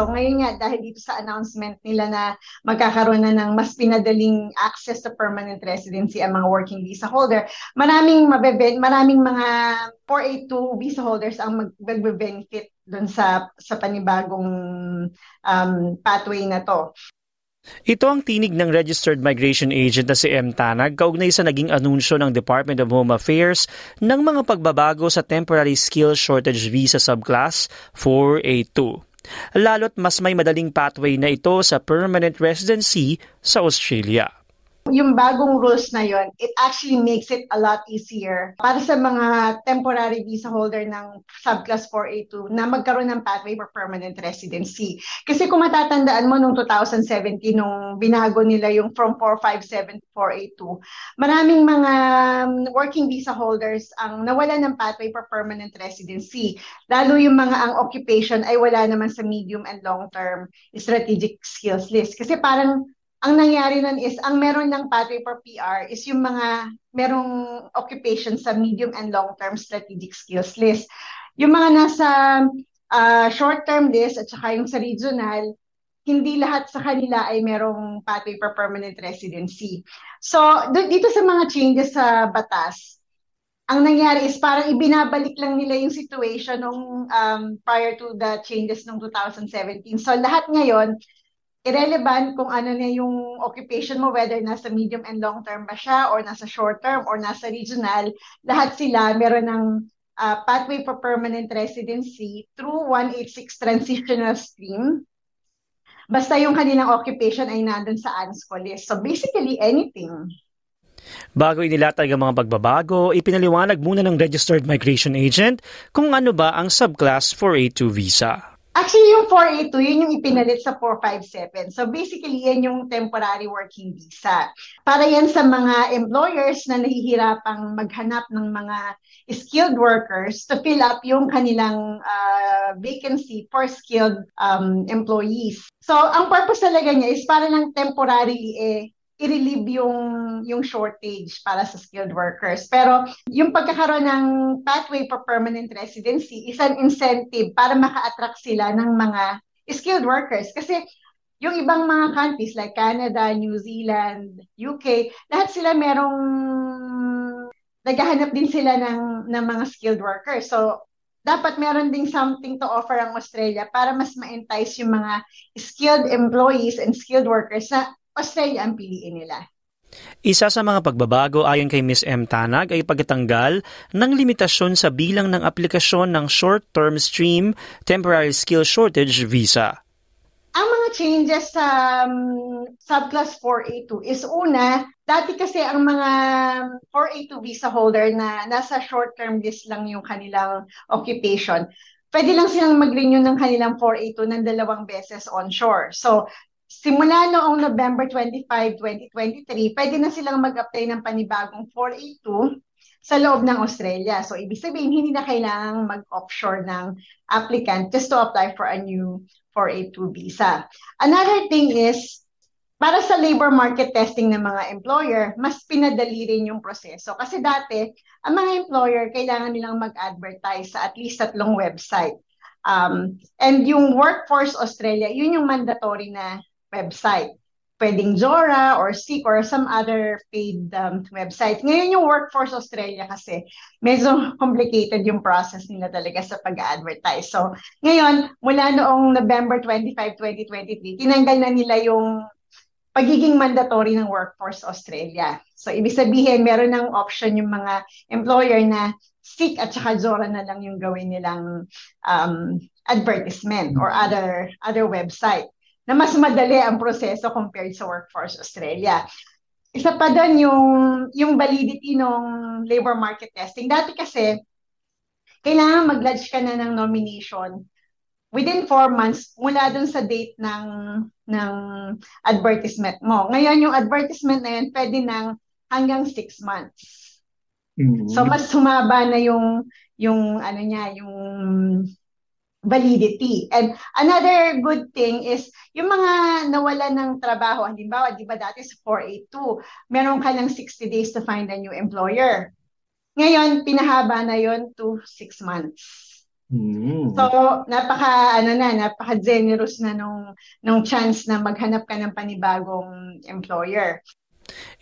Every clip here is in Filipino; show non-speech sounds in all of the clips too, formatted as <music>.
So ngayon nga, dahil dito sa announcement nila na magkakaroon na ng mas pinadaling access to permanent residency ang mga working visa holder, maraming mabeben, maraming mga 482 visa holders ang magbe-benefit doon sa sa panibagong um, pathway na to. Ito ang tinig ng Registered Migration Agent na si M. Tanag kaugnay sa naging anunsyo ng Department of Home Affairs ng mga pagbabago sa Temporary Skill Shortage Visa Subclass 482 lalo't mas may madaling pathway na ito sa permanent residency sa Australia yung bagong rules na yon, it actually makes it a lot easier para sa mga temporary visa holder ng subclass 482 na magkaroon ng pathway for permanent residency. Kasi kung matatandaan mo nung 2017 nung binago nila yung from 457 to 482, maraming mga um, working visa holders ang nawala ng pathway for permanent residency. Lalo yung mga ang occupation ay wala naman sa medium and long term strategic skills list. Kasi parang ang nangyari nun is, ang meron ng pathway for PR is yung mga merong occupation sa medium and long-term strategic skills list. Yung mga nasa uh, short-term list at saka yung sa regional, hindi lahat sa kanila ay merong pathway for permanent residency. So, dito sa mga changes sa batas, ang nangyari is parang ibinabalik lang nila yung situation nung um, prior to the changes ng 2017. So, lahat ngayon, irrelevant kung ano na yung occupation mo, whether nasa medium and long term ba siya, or nasa short term, or nasa regional, lahat sila meron ng uh, pathway for permanent residency through 186 transitional stream. Basta yung kanilang occupation ay nandun sa ANSCO list. So basically, anything. Bago inilatag ang mga pagbabago, ipinaliwanag muna ng Registered Migration Agent kung ano ba ang subclass 482 visa. Actually, yung 482, yun yung ipinalit sa 457. So basically, yan yung temporary working visa. Para yan sa mga employers na nahihirapang maghanap ng mga skilled workers to fill up yung kanilang uh, vacancy for skilled um, employees. So ang purpose talaga niya is para lang temporarily eh, i-relieve yung, yung shortage para sa skilled workers. Pero yung pagkakaroon ng pathway for permanent residency is an incentive para maka-attract sila ng mga skilled workers. Kasi yung ibang mga countries like Canada, New Zealand, UK, lahat sila merong naghahanap din sila ng, ng mga skilled workers. So, dapat meron ding something to offer ang Australia para mas ma-entice yung mga skilled employees and skilled workers na Australia ang piliin nila. Isa sa mga pagbabago ayon kay Ms. M. Tanag ay pagtatanggal ng limitasyon sa bilang ng aplikasyon ng short-term stream temporary skill shortage visa. Ang mga changes sa um, subclass 482 is una, dati kasi ang mga 482 visa holder na nasa short-term list lang yung kanilang occupation, pwede lang silang mag-renew ng kanilang 482 ng dalawang beses onshore. So, simula noong November 25, 2023, pwede na silang mag-apply ng panibagong 482 sa loob ng Australia. So, ibig sabihin, hindi na kailangang mag-offshore ng applicant just to apply for a new 482 visa. Another thing is, para sa labor market testing ng mga employer, mas pinadali rin yung proseso. Kasi dati, ang mga employer, kailangan nilang mag-advertise sa at least tatlong website. Um, and yung Workforce Australia, yun yung mandatory na website. Pwedeng Zora or Seek or some other paid um, website. Ngayon yung Workforce Australia kasi medyo <laughs> complicated yung process nila talaga sa pag-advertise. So ngayon, mula noong November 25, 2023, tinanggal na nila yung pagiging mandatory ng Workforce Australia. So ibig sabihin, meron ng option yung mga employer na Seek at saka Zora na lang yung gawin nilang um, advertisement or other other website na mas madali ang proseso compared sa Workforce Australia. Isa pa doon yung, yung validity ng labor market testing. Dati kasi, kailangan mag-lodge ka na ng nomination within four months mula dun sa date ng, ng advertisement mo. Ngayon, yung advertisement na yun, pwede nang hanggang six months. Mm-hmm. So mas sumaba na yung yung ano niya, yung validity. And another good thing is yung mga nawala ng trabaho, halimbawa, di ba dati sa 482, meron ka lang 60 days to find a new employer. Ngayon, pinahaba na yon to 6 months. Mm. So, napaka ano na, napaka generous na nung nung chance na maghanap ka ng panibagong employer.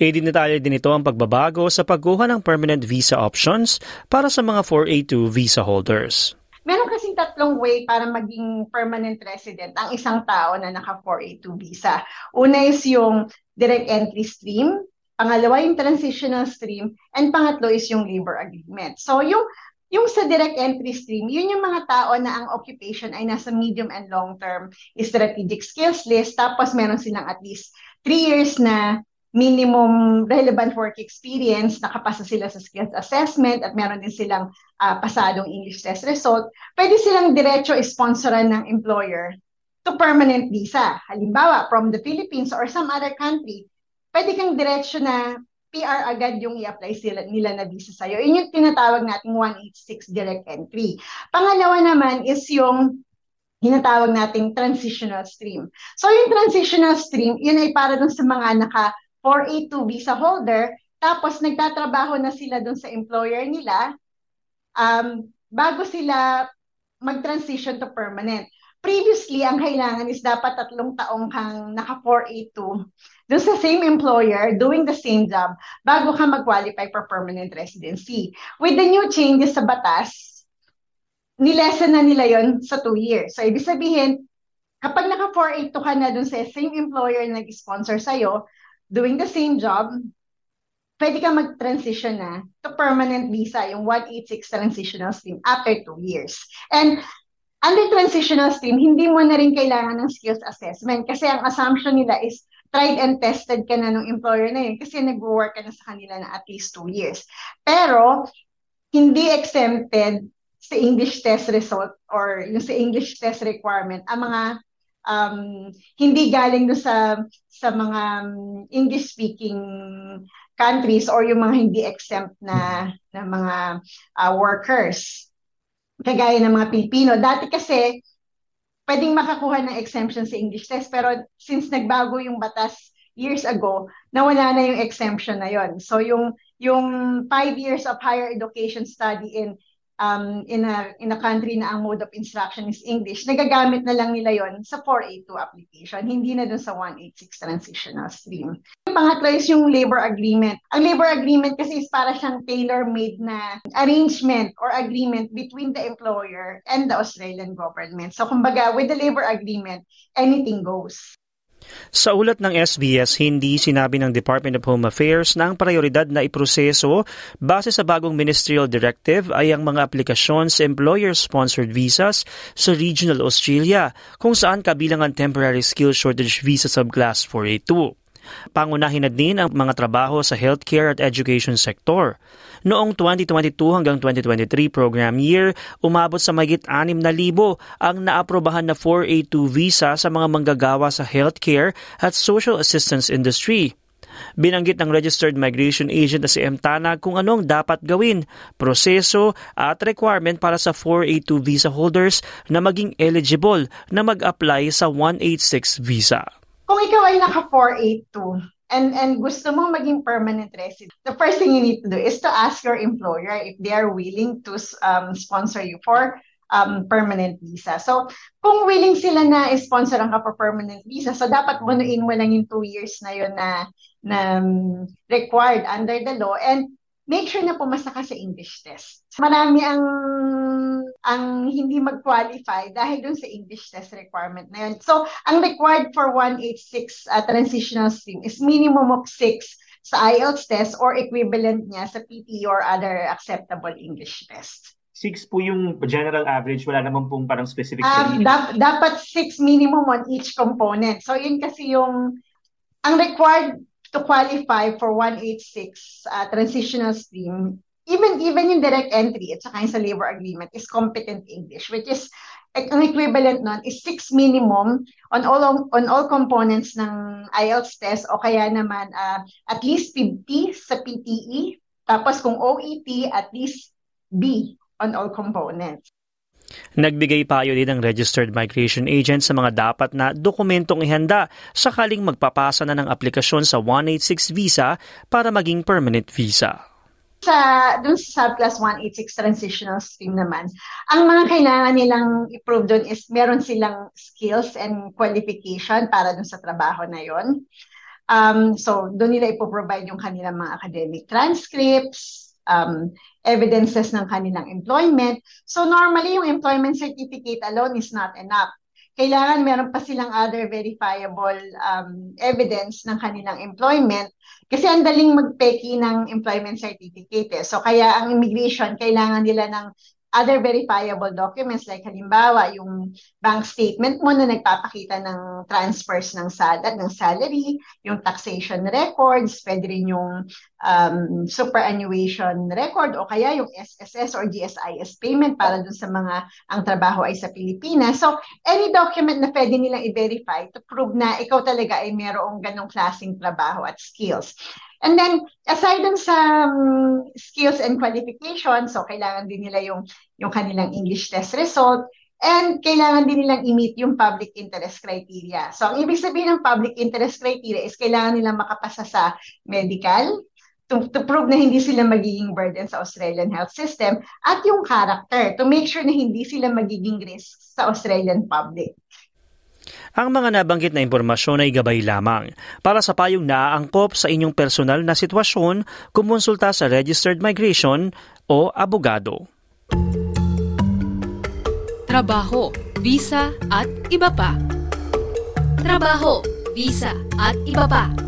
E detalye din ito ang pagbabago sa pagkuha ng permanent visa options para sa mga 482 visa holders. Meron kasing tatlong way para maging permanent resident ang isang tao na naka 482 visa. Una is yung direct entry stream, pangalawa yung transitional stream, and pangatlo is yung labor agreement. So yung yung sa direct entry stream, yun yung mga tao na ang occupation ay nasa medium and long-term strategic skills list, tapos meron silang at least three years na minimum relevant work experience, nakapasa sila sa skills assessment at meron din silang uh, pasadong English test result, pwede silang diretso sponsoran ng employer to permanent visa. Halimbawa, from the Philippines or some other country, pwede kang diretso na PR agad yung i-apply sila, nila na visa sa'yo. Yun yung tinatawag nating 186 direct entry. Pangalawa naman is yung hinatawag nating transitional stream. So yung transitional stream, yun ay para dun sa mga naka 482 visa holder, tapos nagtatrabaho na sila dun sa employer nila um, bago sila mag-transition to permanent. Previously, ang kailangan is dapat tatlong taong kang naka 482 dun sa same employer doing the same job bago ka mag-qualify for permanent residency. With the new changes sa batas, nilesen na nila yon sa two years. So, ibig sabihin, kapag naka 482 ka na dun sa same employer na nag-sponsor sa'yo, doing the same job, pwede ka mag-transition na to permanent visa, yung 186 transitional stream after two years. And under transitional stream, hindi mo na rin kailangan ng skills assessment kasi ang assumption nila is tried and tested ka na ng employer na yun kasi nag-work ka na sa kanila na at least two years. Pero, hindi exempted sa English test result or yung sa English test requirement ang mga um, hindi galing do sa sa mga um, English speaking countries or yung mga hindi exempt na na mga uh, workers kagaya ng mga Pilipino dati kasi pwedeng makakuha ng exemption sa English test pero since nagbago yung batas years ago, nawala na yung exemption na yon. So yung yung five years of higher education study in um, in a in a country na ang mode of instruction is English, nagagamit na lang nila yon sa 482 application, hindi na dun sa 186 transitional stream. Yung pangatlo is yung labor agreement. Ang labor agreement kasi is para siyang tailor-made na arrangement or agreement between the employer and the Australian government. So kumbaga, with the labor agreement, anything goes. Sa ulat ng SBS, hindi sinabi ng Department of Home Affairs na ang prioridad na iproseso base sa bagong ministerial directive ay ang mga aplikasyon sa employer-sponsored visas sa Regional Australia kung saan kabilang ang Temporary Skill Shortage Visa Subclass 482. Pangunahin na din ang mga trabaho sa healthcare at education sector. Noong 2022 hanggang 2023 program year, umabot sa magit 6,000 ang naaprobahan na 482 visa sa mga manggagawa sa healthcare at social assistance industry. Binanggit ng registered migration agent na si M. Tanag kung anong dapat gawin, proseso at requirement para sa 482 visa holders na maging eligible na mag-apply sa 186 visa kung ikaw ay naka 482 and and gusto mong maging permanent resident, the first thing you need to do is to ask your employer if they are willing to um, sponsor you for um, permanent visa. So, kung willing sila na sponsor ang ka permanent visa, so dapat bunuin mo lang yung two years na yun na, na um, required under the law and make sure na pumasa ka sa English test. Marami ang ang hindi mag-qualify dahil dun sa English test requirement na yun. So, ang required for 186 uh, transitional stream is minimum of 6 sa IELTS test or equivalent niya sa PTE or other acceptable English test. 6 po yung general average, wala naman pong parang specific um, dap- dapat 6 minimum on each component. So, yun kasi yung ang required to qualify for 186 uh, transitional stream, even even in direct entry at saka yung sa labor agreement is competent English, which is ang equivalent nun is 6 minimum on all on all components ng IELTS test o kaya naman uh, at least 50 sa PTE Tapos kung OET, at least B on all components. Nagbigay payo din ng registered migration agent sa mga dapat na dokumentong ihanda sakaling magpapasa na ng aplikasyon sa 186 visa para maging permanent visa. Sa dun sa subclass 186 transitional stream naman, ang mga kailangan nilang i-prove doon is meron silang skills and qualification para dun sa trabaho na yon. Um, so, doon nila ipoprovide yung kanilang mga academic transcripts, um, evidences ng kanilang employment. So normally, yung employment certificate alone is not enough. Kailangan meron pa silang other verifiable um, evidence ng kanilang employment kasi ang daling magpeki ng employment certificate. Eh. So kaya ang immigration, kailangan nila ng other verifiable documents like halimbawa yung bank statement mo na nagpapakita ng transfers ng salad ng salary, yung taxation records, pwede rin yung um, superannuation record o kaya yung SSS or GSIS payment para dun sa mga ang trabaho ay sa Pilipinas. So any document na pwede nilang i-verify to prove na ikaw talaga ay merong ganong klaseng trabaho at skills. And then, aside dun sa um, skills and qualifications, so kailangan din nila yung, yung kanilang English test result, and kailangan din nilang i-meet yung public interest criteria. So, ang ibig sabihin ng public interest criteria is kailangan nilang makapasa sa medical, to, to prove na hindi sila magiging burden sa Australian health system, at yung character, to make sure na hindi sila magiging risk sa Australian public. Ang mga nabanggit na impormasyon ay gabay lamang. Para sa payong naaangkop sa inyong personal na sitwasyon, kumonsulta sa Registered Migration o abogado. Trabaho, visa at iba pa. Trabaho, visa at iba pa.